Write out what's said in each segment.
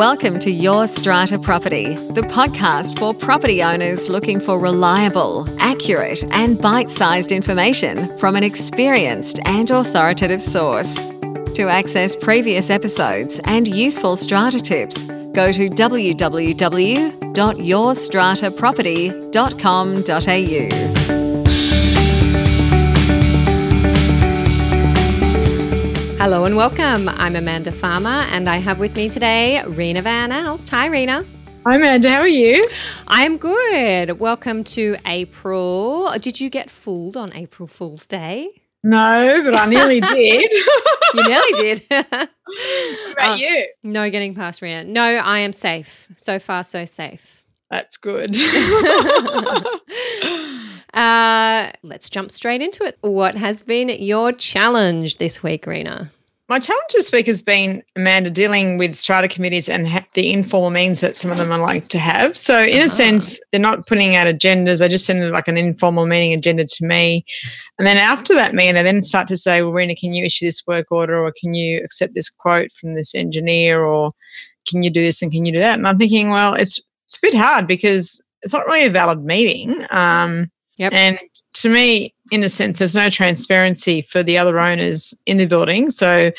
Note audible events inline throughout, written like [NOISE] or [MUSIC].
Welcome to Your Strata Property, the podcast for property owners looking for reliable, accurate, and bite sized information from an experienced and authoritative source. To access previous episodes and useful strata tips, go to www.yourstrataproperty.com.au. Hello and welcome. I'm Amanda Farmer and I have with me today Rena Van Elst. Hi, Rena. Hi, Amanda. How are you? I am good. Welcome to April. Did you get fooled on April Fool's Day? No, but I nearly [LAUGHS] did. you nearly did. [LAUGHS] what about uh, you? No getting past Rena. No, I am safe. So far, so safe. That's good. [LAUGHS] Uh, let's jump straight into it. What has been your challenge this week, Rena? My challenge this week has been Amanda dealing with strata committees and ha- the informal meetings that some of them are like to have. So in uh-huh. a sense, they're not putting out agendas. They just send like an informal meeting agenda to me, and then after that meeting, they then start to say, "Well, Rena, can you issue this work order, or can you accept this quote from this engineer, or can you do this and can you do that?" And I'm thinking, well, it's it's a bit hard because it's not really a valid meeting. Um, Yep. And to me, in a sense, there's no transparency for the other owners in the building. So,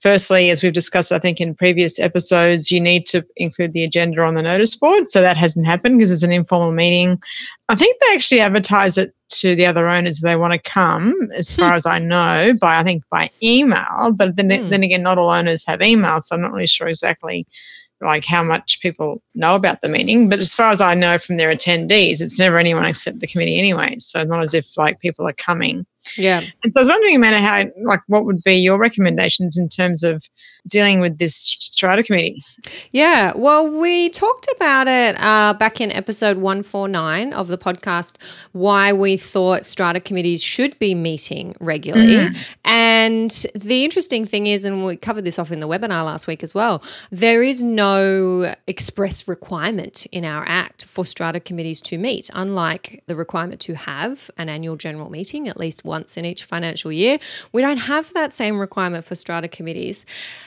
firstly, as we've discussed, I think in previous episodes, you need to include the agenda on the notice board. So that hasn't happened because it's an informal meeting. I think they actually advertise it to the other owners if they want to come, as far hmm. as I know, by I think by email. But then, hmm. then again, not all owners have email, so I'm not really sure exactly like how much people know about the meeting. But as far as I know from their attendees, it's never anyone except the committee anyway. So not as if like people are coming. Yeah. And so I was wondering, Amanda, how like what would be your recommendations in terms of dealing with this strata committee? Yeah. Well, we talked about it uh, back in episode one four nine of the podcast. Why we thought strata committees should be meeting regularly, mm. and the interesting thing is, and we covered this off in the webinar last week as well. There is no express requirement in our act for strata committees to meet, unlike the requirement to have an annual general meeting at least once in each financial year. We don't have that same requirement for strata committees.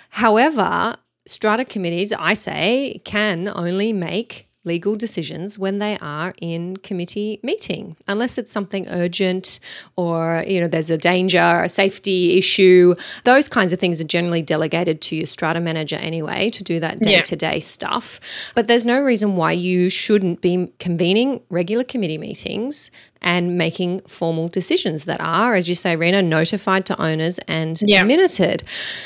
However, strata committees, I say, can only make legal decisions when they are in committee meeting unless it's something urgent or you know there's a danger a safety issue. Those kinds of things are generally delegated to your strata manager anyway to do that day-to-day stuff. But there's no reason why you shouldn't be convening regular committee meetings and making formal decisions that are, as you say, Rena, notified to owners and yeah. minuted.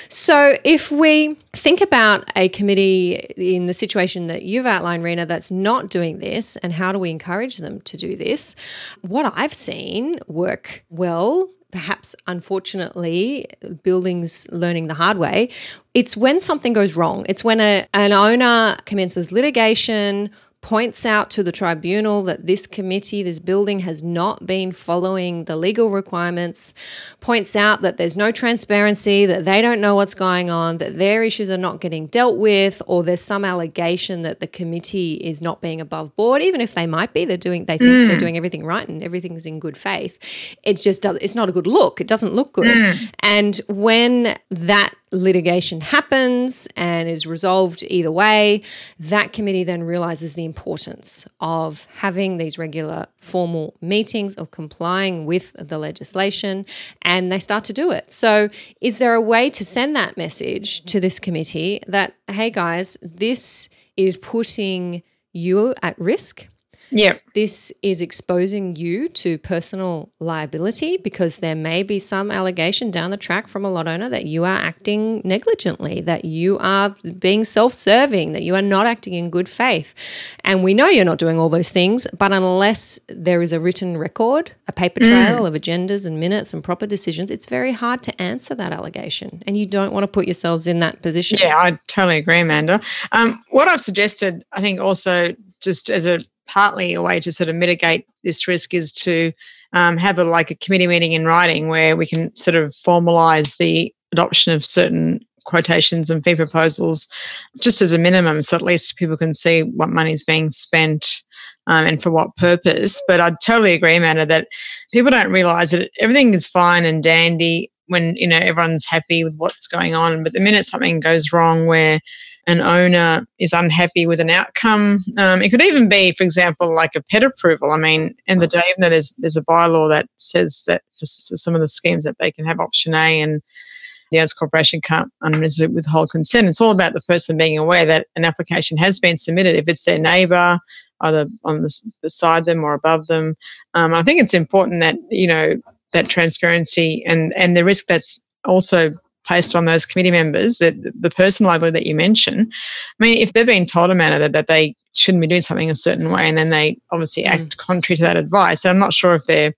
So if we think about a committee in the situation that you've outlined, Rena, that's not doing this, and how do we encourage them to do this? What I've seen work well perhaps unfortunately buildings learning the hard way it's when something goes wrong it's when a, an owner commences litigation points out to the tribunal that this committee, this building has not been following the legal requirements, points out that there's no transparency, that they don't know what's going on, that their issues are not getting dealt with, or there's some allegation that the committee is not being above board, even if they might be, they're doing they think mm. they're doing everything right and everything's in good faith. It's just it's not a good look. It doesn't look good. Mm. And when that litigation happens and is resolved either way, that committee then realizes the importance of having these regular formal meetings of complying with the legislation and they start to do it. So, is there a way to send that message to this committee that, hey guys, this is putting you at risk? Yeah. This is exposing you to personal liability because there may be some allegation down the track from a lot owner that you are acting negligently, that you are being self serving, that you are not acting in good faith. And we know you're not doing all those things, but unless there is a written record, a paper mm. trail mm. of agendas and minutes and proper decisions, it's very hard to answer that allegation. And you don't want to put yourselves in that position. Yeah, I totally agree, Amanda. Um, what I've suggested, I think also just as a partly a way to sort of mitigate this risk is to um, have a like a committee meeting in writing where we can sort of formalize the adoption of certain quotations and fee proposals just as a minimum so at least people can see what money is being spent um, and for what purpose. But i totally agree amanda that people don't realize that everything is fine and dandy when you know everyone's happy with what's going on. But the minute something goes wrong where an owner is unhappy with an outcome. Um, it could even be, for example, like a pet approval. I mean, in the day, even though there's there's a bylaw that says that for, for some of the schemes that they can have option A and the owners corporation can't unreservedly withhold consent. It's all about the person being aware that an application has been submitted. If it's their neighbour, either on the beside them or above them, um, I think it's important that you know that transparency and and the risk that's also placed on those committee members that the person liability that you mentioned. I mean, if they've been told a matter that, that they shouldn't be doing something a certain way, and then they obviously mm. act contrary to that advice, I'm not sure if their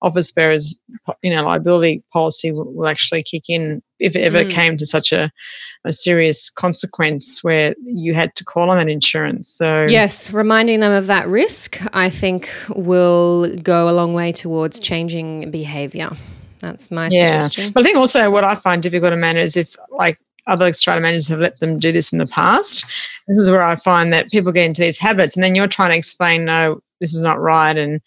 office bearers, you know, liability policy will, will actually kick in if it ever mm. came to such a, a serious consequence where you had to call on that insurance. So yes, reminding them of that risk, I think, will go a long way towards changing behaviour. That's my yeah. suggestion. But I think also what I find difficult to manage is if like other strata managers have let them do this in the past. This is where I find that people get into these habits and then you're trying to explain, no, this is not right. And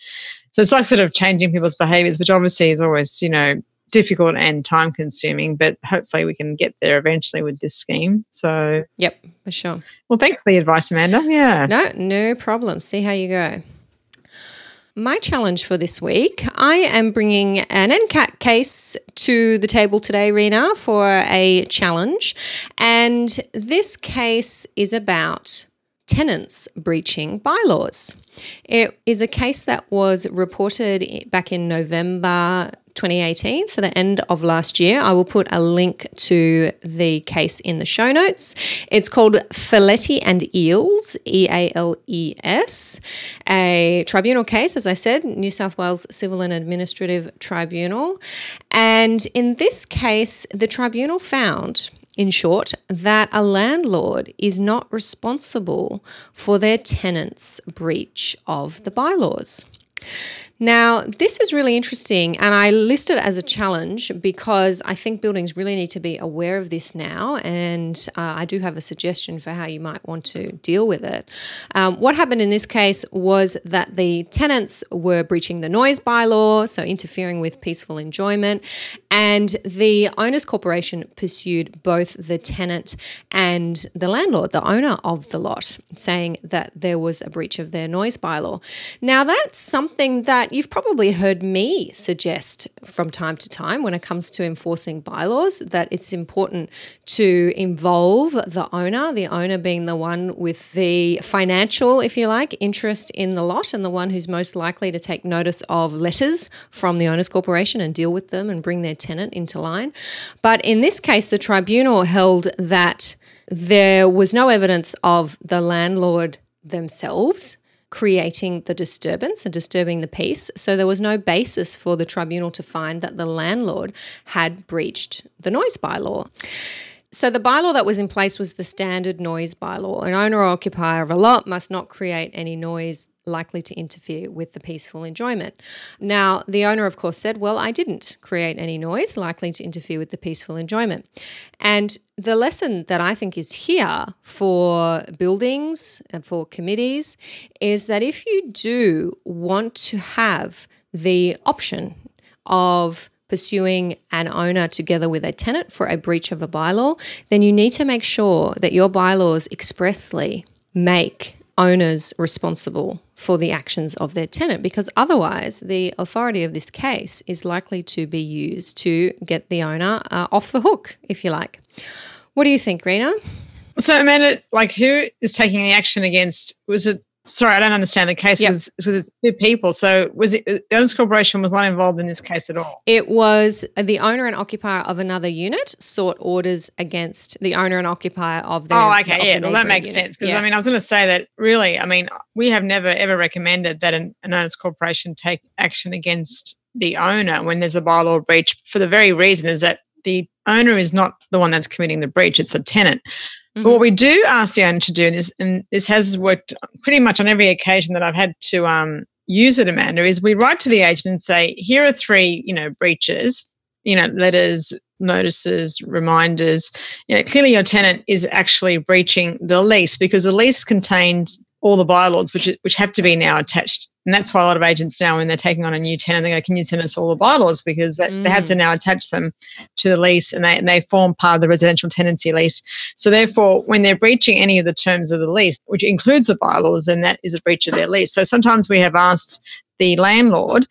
so it's like sort of changing people's behaviors, which obviously is always, you know, difficult and time consuming, but hopefully we can get there eventually with this scheme. So, yep, for sure. Well, thanks for the advice, Amanda. Yeah. No, no problem. See how you go. My challenge for this week I am bringing an NCAT case to the table today, Rena, for a challenge. And this case is about tenants breaching bylaws. It is a case that was reported back in November 2018, so the end of last year. I will put a link to the case in the show notes. It's called Feletti and Eales, E A L E S, a tribunal case, as I said, New South Wales Civil and Administrative Tribunal. And in this case, the tribunal found in short, that a landlord is not responsible for their tenant's breach of the bylaws. Now, this is really interesting, and I list it as a challenge because I think buildings really need to be aware of this now, and uh, I do have a suggestion for how you might want to deal with it. Um, what happened in this case was that the tenants were breaching the noise bylaw, so interfering with peaceful enjoyment, and the owners corporation pursued both the tenant and the landlord, the owner of the lot, saying that there was a breach of their noise bylaw. Now, that's something that you've probably heard me suggest from time to time when it comes to enforcing bylaws that it's important to involve the owner, the owner being the one with the financial, if you like, interest in the lot and the one who's most likely to take notice of letters from the owners corporation and deal with them and bring their tenant into line. But in this case, the tribunal held that there was no evidence of the landlord themselves creating the disturbance and disturbing the peace. So there was no basis for the tribunal to find that the landlord had breached the noise bylaw. So the bylaw that was in place was the standard noise bylaw. An owner or occupier of a lot must not create any noise likely to interfere with the peaceful enjoyment. Now, the owner, of course, said, Well, I didn't create any noise likely to interfere with the peaceful enjoyment. And the lesson that I think is here for buildings and for committees is that if you do want to have the option of pursuing an owner together with a tenant for a breach of a bylaw, then you need to make sure that your bylaws expressly make owners responsible for the actions of their tenant because otherwise the authority of this case is likely to be used to get the owner uh, off the hook, if you like. What do you think, Rena? So, Amanda, like who is taking the action against? Was it Sorry, I don't understand the case because yep. it's two people. So was it the owners corporation was not involved in this case at all? It was uh, the owner and occupier of another unit sought orders against the owner and occupier of the. Oh, okay, yeah, well that makes unit. sense because yeah. I mean I was going to say that really, I mean we have never ever recommended that an, an owners corporation take action against the owner when there's a bylaw breach for the very reason is that the owner is not the one that's committing the breach; it's the tenant. Mm-hmm. But what we do ask the owner to do, and this, and this has worked pretty much on every occasion that I've had to um, use it, Amanda, is we write to the agent and say, here are three, you know, breaches, you know, letters, notices, reminders. You know, clearly your tenant is actually breaching the lease because the lease contains all the bylaws, which which have to be now attached. And that's why a lot of agents now, when they're taking on a new tenant, they go, "Can you send us all the bylaws?" Because mm. they have to now attach them to the lease, and they and they form part of the residential tenancy lease. So therefore, when they're breaching any of the terms of the lease, which includes the bylaws, then that is a breach of their lease. So sometimes we have asked the landlord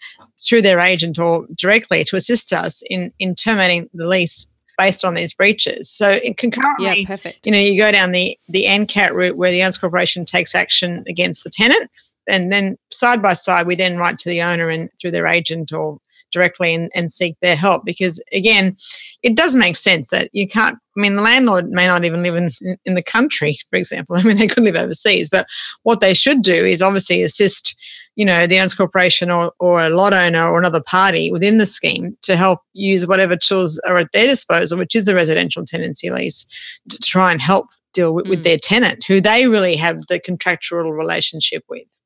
through their agent or directly to assist us in in terminating the lease based on these breaches. So concurrently, yeah, perfect. you know, you go down the the NCAT route where the owners corporation takes action against the tenant, and then side by side, we then write to the owner and through their agent or directly and, and seek their help because again it does make sense that you can't i mean the landlord may not even live in, in the country for example [LAUGHS] i mean they could live overseas but what they should do is obviously assist you know, the owners corporation or, or a lot owner or another party within the scheme to help use whatever tools are at their disposal, which is the residential tenancy lease, to try and help deal with, mm. with their tenant, who they really have the contractual relationship with.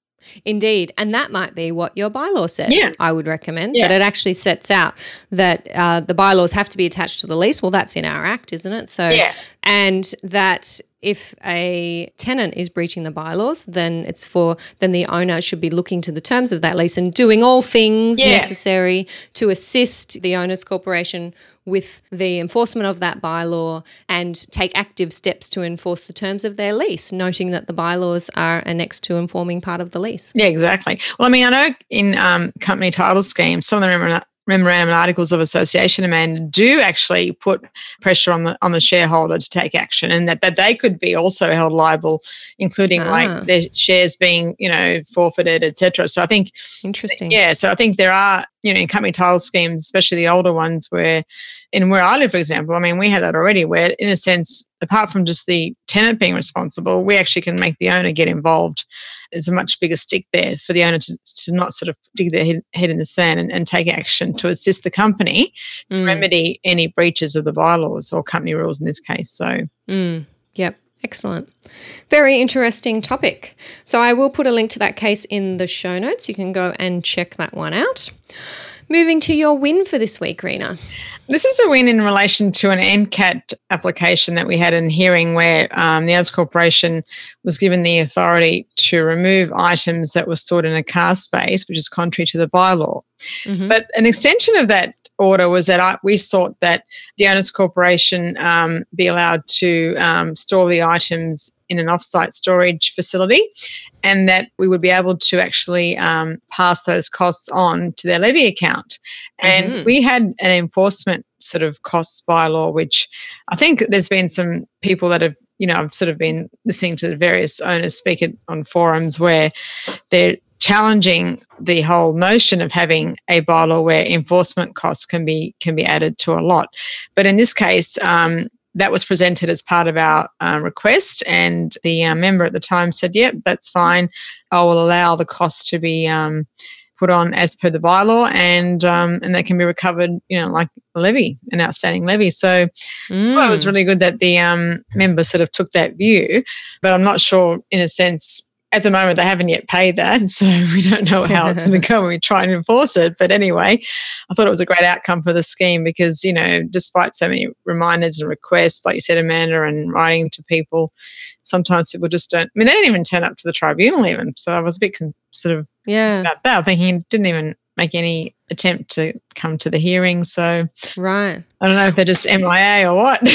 Indeed. And that might be what your bylaw says. Yeah. I would recommend yeah. that it actually sets out that uh, the bylaws have to be attached to the lease. Well, that's in our act, isn't it? So, yeah. and that if a tenant is breaching the bylaws, then it's for then the owner should be looking to the terms of that lease and doing all things yeah. necessary to assist the owners corporation with the enforcement of that bylaw and take active steps to enforce the terms of their lease, noting that the bylaws are annexed to informing part of the lease. Yeah, exactly. Well, I mean, I know in um, company title schemes, some of them memorandum and articles of association amendment do actually put pressure on the on the shareholder to take action and that, that they could be also held liable including ah. like their shares being you know forfeited etc so i think interesting yeah so i think there are you know in company title schemes especially the older ones where in where i live for example i mean we have that already where in a sense apart from just the tenant being responsible we actually can make the owner get involved there's a much bigger stick there for the owner to, to not sort of dig their head, head in the sand and, and, take action to assist the company mm. remedy any breaches of the bylaws or company rules in this case. So, mm. yep. Excellent. Very interesting topic. So, I will put a link to that case in the show notes. You can go and check that one out. Moving to your win for this week, Rena. This is a win in relation to an NCAT application that we had in hearing where um, the Owners Corporation was given the authority to remove items that were stored in a car space, which is contrary to the bylaw. Mm-hmm. But an extension of that order was that I, we sought that the Owners Corporation um, be allowed to um, store the items in an offsite storage facility and that we would be able to actually um, pass those costs on to their levy account. And mm-hmm. we had an enforcement sort of costs bylaw, which I think there's been some people that have you know, I've sort of been listening to the various owners speak on forums where they're challenging the whole notion of having a bylaw where enforcement costs can be can be added to a lot. But in this case, um, that was presented as part of our uh, request, and the uh, member at the time said, "Yep, that's fine. I will allow the cost to be." Um, put on as per the bylaw and um, and that can be recovered you know like a levy an outstanding levy so mm. well, it was really good that the um, member sort of took that view but i'm not sure in a sense at the moment, they haven't yet paid that. [LAUGHS] So we don't know how it's going [LAUGHS] to go when we try and enforce it. But anyway, I thought it was a great outcome for the scheme because, you know, despite so many reminders and requests, like you said, Amanda, and writing to people, sometimes people just don't, I mean, they didn't even turn up to the tribunal even. So I was a bit con- sort of yeah. about that, thinking didn't even make any attempt to come to the hearing. So, right. I don't know if they're just MIA or what. [LAUGHS]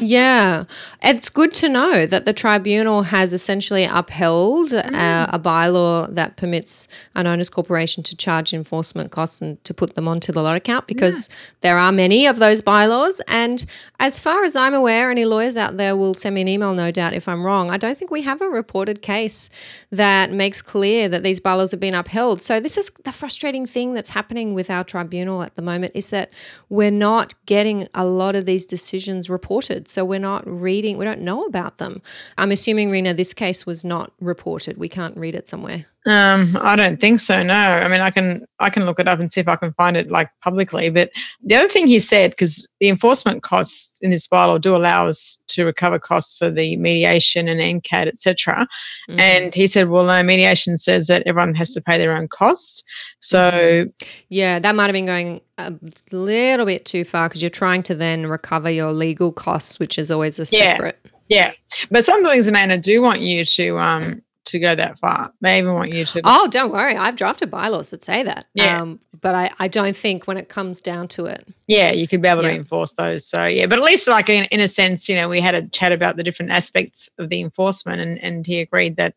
yeah, it's good to know that the tribunal has essentially upheld uh, mm. a bylaw that permits an owners corporation to charge enforcement costs and to put them onto the lot account because yeah. there are many of those bylaws. And as far as I'm aware, any lawyers out there will send me an email, no doubt, if I'm wrong. I don't think we have a reported case that makes clear that these bylaws have been upheld. So this is the frustrating thing that's happening with our tribunal at the moment is that we're not getting a lot of these decisions reported reported. So we're not reading, we don't know about them. I'm assuming, Rena, this case was not reported. We can't read it somewhere. Um, I don't think so. No, I mean, I can I can look it up and see if I can find it like publicly. But the other thing he said, because the enforcement costs in this bylaw do allow us to recover costs for the mediation and NCAT, etc. Mm-hmm. And he said, well, no, mediation says that everyone has to pay their own costs. So mm-hmm. yeah, that might have been going a little bit too far because you're trying to then recover your legal costs, which is always a separate. Yeah. Yeah, but some buildings, Amanda, do want you to um, to go that far. They even want you to. Oh, don't worry. I've drafted bylaws that say that. Yeah. Um, but I, I don't think when it comes down to it. Yeah, you could be able Yeah. to enforce those. So yeah, but at least like in, in a sense, you know, we had a chat about the different aspects of the enforcement, and and he agreed that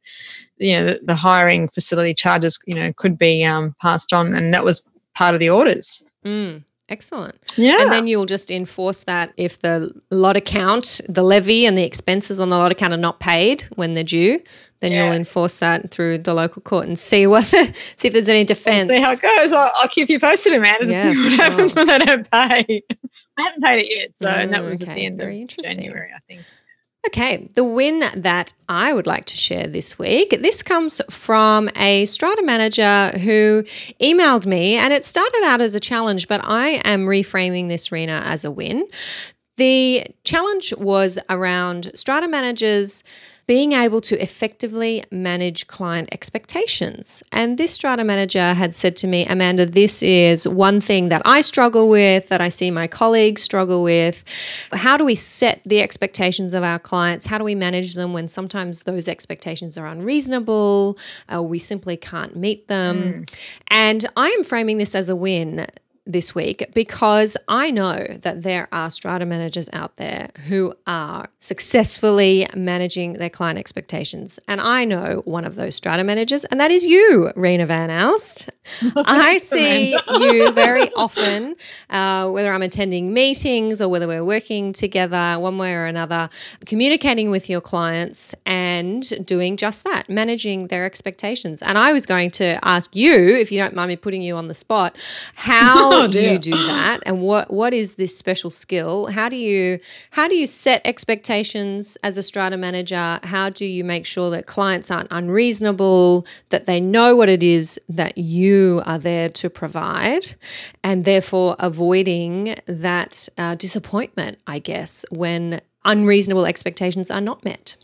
you know the, the hiring facility charges you know could be um, passed on, and that was part of the orders. Mm, excellent. Yeah, And then you'll just enforce that if the lot account, the levy and the expenses on the lot account are not paid when they're due, then Yeah. you'll enforce that through the local court and see what [LAUGHS] see if there's any We'll defense. see how it goes. I'll, I'll keep you posted, Amanda, to Yeah, see what sure. happens when they don't pay. [LAUGHS] I haven't paid it yet, so and that Mm, was at the end very of. January, I think. Okay, the win that I would like to share this week. This comes from a strata manager who emailed me, and it started out as a challenge, but I am reframing this, Rena, as a win. The challenge was around strata managers being able to effectively manage client expectations. And this strata manager had said to me, Amanda, this is one thing that I struggle with, that I see my colleagues struggle with. How do we set the expectations of our clients? How do we manage them when sometimes those expectations are unreasonable? Uh, we simply can't meet them. And I am framing this as a win this week because I know that there are strata managers out there who are successfully managing their client expectations. And I know one of those strata managers, and that is you, Rena Van Elst. [LAUGHS] I see you very often, uh, whether I'm attending meetings or whether we're working together one way or another, communicating with your clients and doing just that, managing their expectations. And I was going to ask you, if you don't mind me putting you on the spot, [LAUGHS] how Oh, you do that and what what is this special skill? How do you how do you set expectations as a strata manager? How do you make sure that clients aren't unreasonable, that they know what it is that you are there to provide, and therefore avoiding that uh, disappointment, I guess, when unreasonable expectations are not met.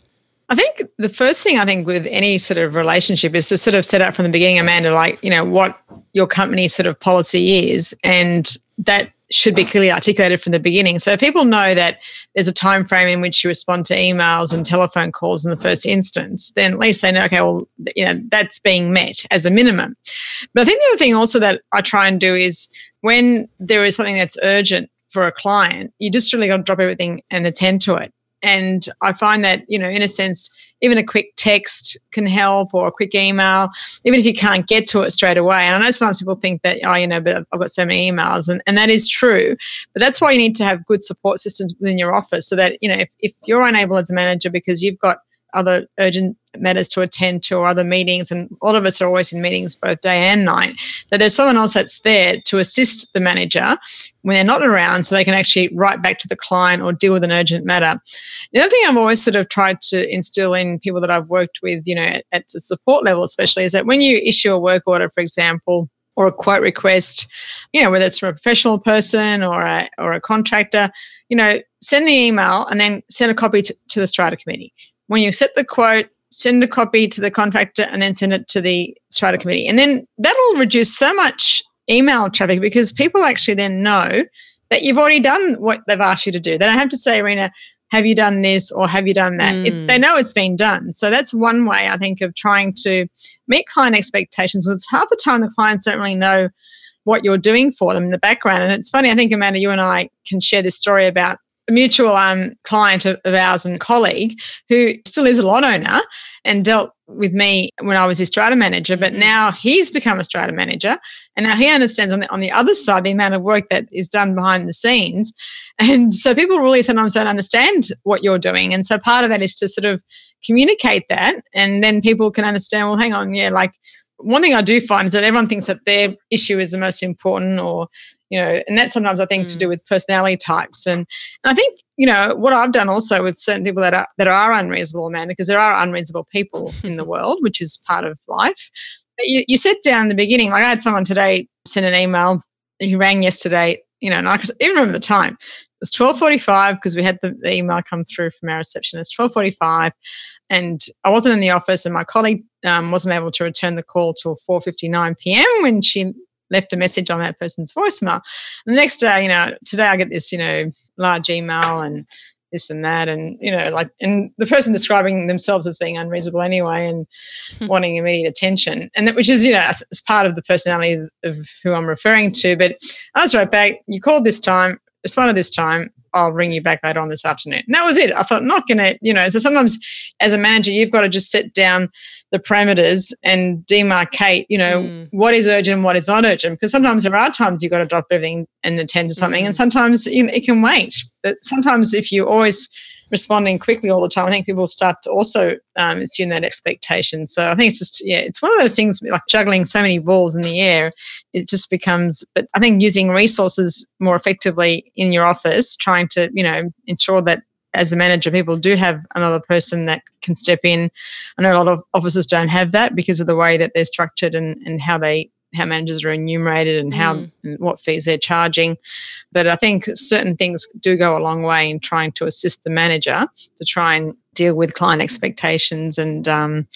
I think the first thing I think with any sort of relationship is to sort of set up from the beginning, Amanda, like, you know, what your company's sort of policy is. And that should be clearly articulated from the beginning. So people know that there's a time frame in which you respond to emails and telephone calls in the first instance, then at least they know, okay, well, you know, that's being met as a minimum. But I think the other thing also that I try and do is when there is something that's urgent for a client, you just really got to drop everything and attend to it. And I find that, you know, in a sense, even a quick text can help or a quick email, even if you can't get to it straight away. And I know sometimes people think that, oh, you know, but I've got so many emails, and, and that is true. But that's why you need to have good support systems within your office so that, you know, if, if you're unable as a manager because you've got other urgent matters to attend to or other meetings, and a lot of us are always in meetings both day and night, that there's someone else that's there to assist the manager when they're not around so they can actually write back to the client or deal with an urgent matter. The other thing I've always sort of tried to instill in people that I've worked with, you know, at, at the support level especially, is that when you issue a work order, for example, or a quote request, you know, whether it's from a professional person or a, or a contractor, you know, send the email and then send a copy to, to the strata committee. When you accept the quote, send a copy to the contractor and then send it to the strata committee. And then that'll reduce so much email traffic because people actually then know that you've already done what they've asked you to do. They don't have to say, Rena, have you done this or have you done that? It's, Mm. they know it's been done. So that's one way I think of trying to meet client expectations. It's half the time the clients don't really know what you're doing for them in the background. And it's funny, I think Amanda, you and I can share this story about a mutual um, client of, of ours and colleague who still is a lot owner and dealt with me when I was his strata manager, but Mhm. now he's become a strata manager. And now he understands on the, on the other side the amount of work that is done behind the scenes. And so people really sometimes don't understand what you're doing. And so part of that is to sort of communicate that. And then people can understand, well, hang on, yeah, like one thing I do find is that everyone thinks that their issue is the most important or, you know, and that's sometimes I think to do with personality types. And, and I think, you know, what I've done also with certain people that are that are unreasonable, Amanda, because there are unreasonable people [LAUGHS] in the world, which is part of life. But you, you sit down in the beginning, like I had someone today send an email, he rang yesterday, you know, and I even remember the time. It was 1245 because we had the, the email come through from our receptionist, 1245. And I wasn't in the office and my colleague um, wasn't able to return the call till 4.59 p.m. when she left a message on that person's voicemail. And the next day, you know, today I get this, you know, large email and this and that, and you know, like, and the person describing themselves as being unreasonable anyway, and hmm. wanting immediate attention, and that, which is, you know, it's, part of the personality of who I'm referring to. But I was right back. You called this time, responded this time. I'll ring you back later on this afternoon. And that was it. I thought, not going to, you know, so sometimes as a manager, you've got to just set down the parameters and demarcate, you know, mm. what is urgent and what is not urgent. Because sometimes there are times you've got to drop everything and attend to something, mm. and sometimes you know, it can wait. But sometimes if you always responding quickly all the time, I think people start to also um, assume that expectation. So I think it's just, yeah, it's one of those things like juggling so many balls in the air. It just becomes, but I think using resources more effectively in your office, trying to, you know, ensure that as a manager, people do have another person that can step in. I know a lot of offices don't have that because of the way that they're structured and, and how they how managers are enumerated and how mm. and what fees they're charging. But I think certain things do go a long way in trying to assist the manager to try and deal with client expectations. And um,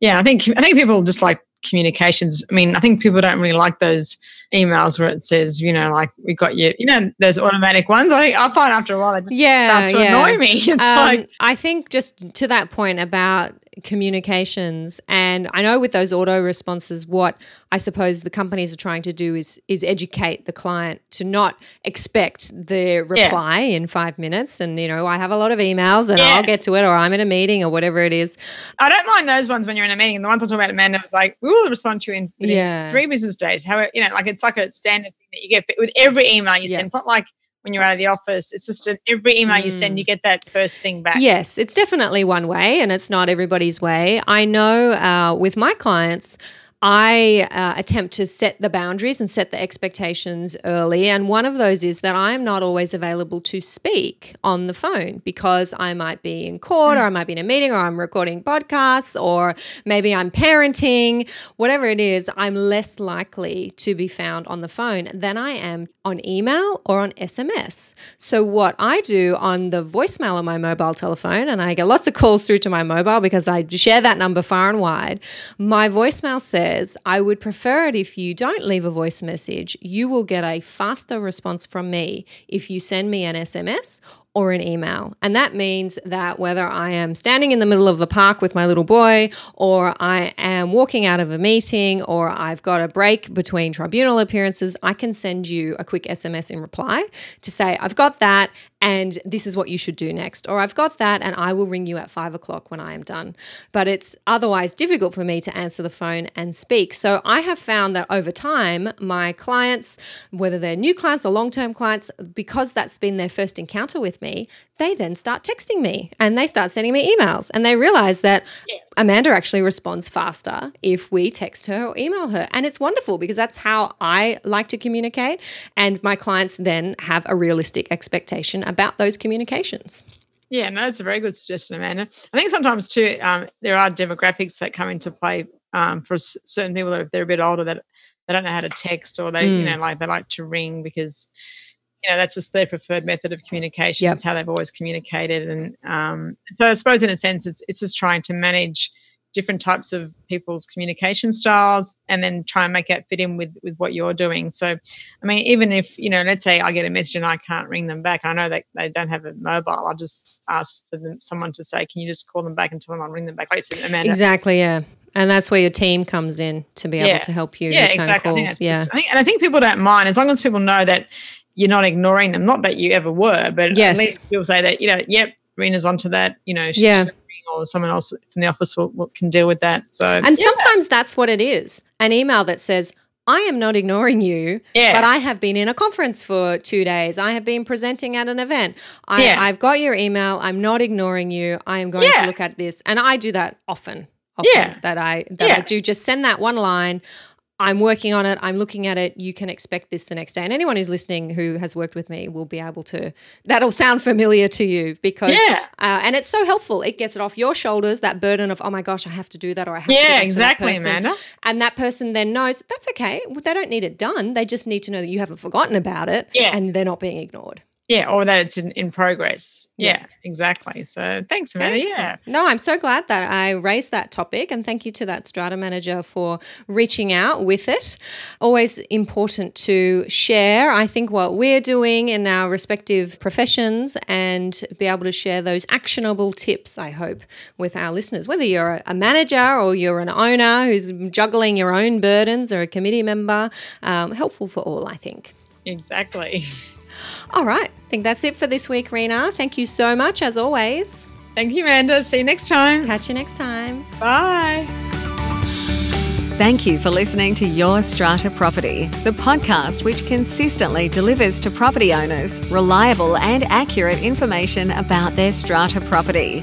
yeah, I think I think people just like communications. I mean, I think people don't really like those emails where it says, you know, like we got you, you know, those automatic ones. I I find after a while they just yeah, start to yeah. annoy me. [LAUGHS] It's um, like I think just to that point about communications and i know with those auto responses what i suppose the companies are trying to do is is educate the client to not expect the reply yeah. in five minutes and you know i have a lot of emails and yeah. i'll get to it or i'm in a meeting or whatever it is i don't mind those ones when you're in a meeting the ones i'm talking about amanda was like we will respond to you in, yeah. three business days how you know like it's like a standard thing that you get with every email you send it's not like when you're out of the office. It's just every email you send, you mm. get that first thing back. Yes, it's definitely one way, and it's not everybody's way. I know uh, with my clients, I uh, attempt to set the boundaries and set the expectations early. And one of those is that I am not always available to speak on the phone because I might be in court or I might be in a meeting or I'm recording podcasts or maybe I'm parenting, whatever it is, I'm less likely to be found on the phone than I am on email or on SMS. So, what I do on the voicemail on my mobile telephone, and I get lots of calls through to my mobile because I share that number far and wide, my voicemail says, says, I would prefer it if you don't leave a voice message. You will get a faster response from me if you send me an SMS or an email. And that means that whether I am standing in the middle of a park with my little boy, or I am walking out of a meeting, or I've got a break between tribunal appearances, I can send you a quick SMS in reply to say, I've got that and this is what you should do next. Or I've got that and I will ring you at five o'clock when I am done. But it's otherwise difficult for me to answer the phone and speak. So I have found that over time, my clients, whether they're new clients or long term clients, because that's been their first encounter with me, they then start texting me and they start sending me emails and they realize that yeah. Amanda actually responds faster if we text her or email her. And it's wonderful because that's how I like to communicate. And my clients then have a realistic expectation about those communications. Yeah, no, that's a very good suggestion, Amanda. I think sometimes too, um, there are demographics that come into play um, for certain people that if they're a bit older that they don't know how to text or they, mm. you know, like they like to ring because you know that's just their preferred method of communication. Yep. It's how they've always communicated, and um, so I suppose in a sense, it's it's just trying to manage different types of people's communication styles and then try and make that fit in with with what you're doing so i mean even if you know let's say i get a message and i can't ring them back i know that they don't have a mobile i'll just ask for them, someone to say can you just call them back and tell them i'll ring them back like said, Amanda. exactly yeah and that's where your team comes in to be yeah. able to help you yeah, exactly. calls. I yeah, just, I think, and I think people don't mind as long as people know that you're not ignoring them. Not that you ever were, but yes. at least people say that, you know, yep, Rena's onto that, you know, yeah. or someone else from the office will, will, can deal with that. So, and yeah. sometimes that's what it is an email that says, I am not ignoring you, yeah. but I have been in a conference for two days. I have been presenting at an event. I, yeah. I've got your email. I'm not ignoring you. I am going yeah. to look at this. And I do that often. often yeah. That I that I do just send that one line. I'm working on it. I'm looking at it. You can expect this the next day. And anyone who's listening who has worked with me will be able to, that'll sound familiar to you because, yeah. Uh, and it's so helpful. It gets it off your shoulders, that burden of, oh my gosh, I have to do that or I have yeah, to Yeah, exactly, Amanda. And that person then knows that's okay. They don't need it done. They just need to know that you haven't forgotten about it yeah. and they're not being ignored. Yeah, or that it's in, in progress. Yeah, exactly. So thanks, Amanda. Thanks. Yeah. No, I'm so glad that I raised that topic and thank you to that strata manager for reaching out with it. Always important to share, I think, what we're doing in our respective professions and be able to share those actionable tips, I hope, with our listeners. Whether you're a manager or you're an owner who's juggling your own burdens or a committee member, um, helpful for all, I think. Exactly. [LAUGHS] All right. I think that's it for this week, Rena. Thank you so much, as always. Thank you, Amanda. See you next time. Catch you next time. Bye. Thank you for listening to Your Strata Property, the podcast which consistently delivers to property owners reliable and accurate information about their strata property.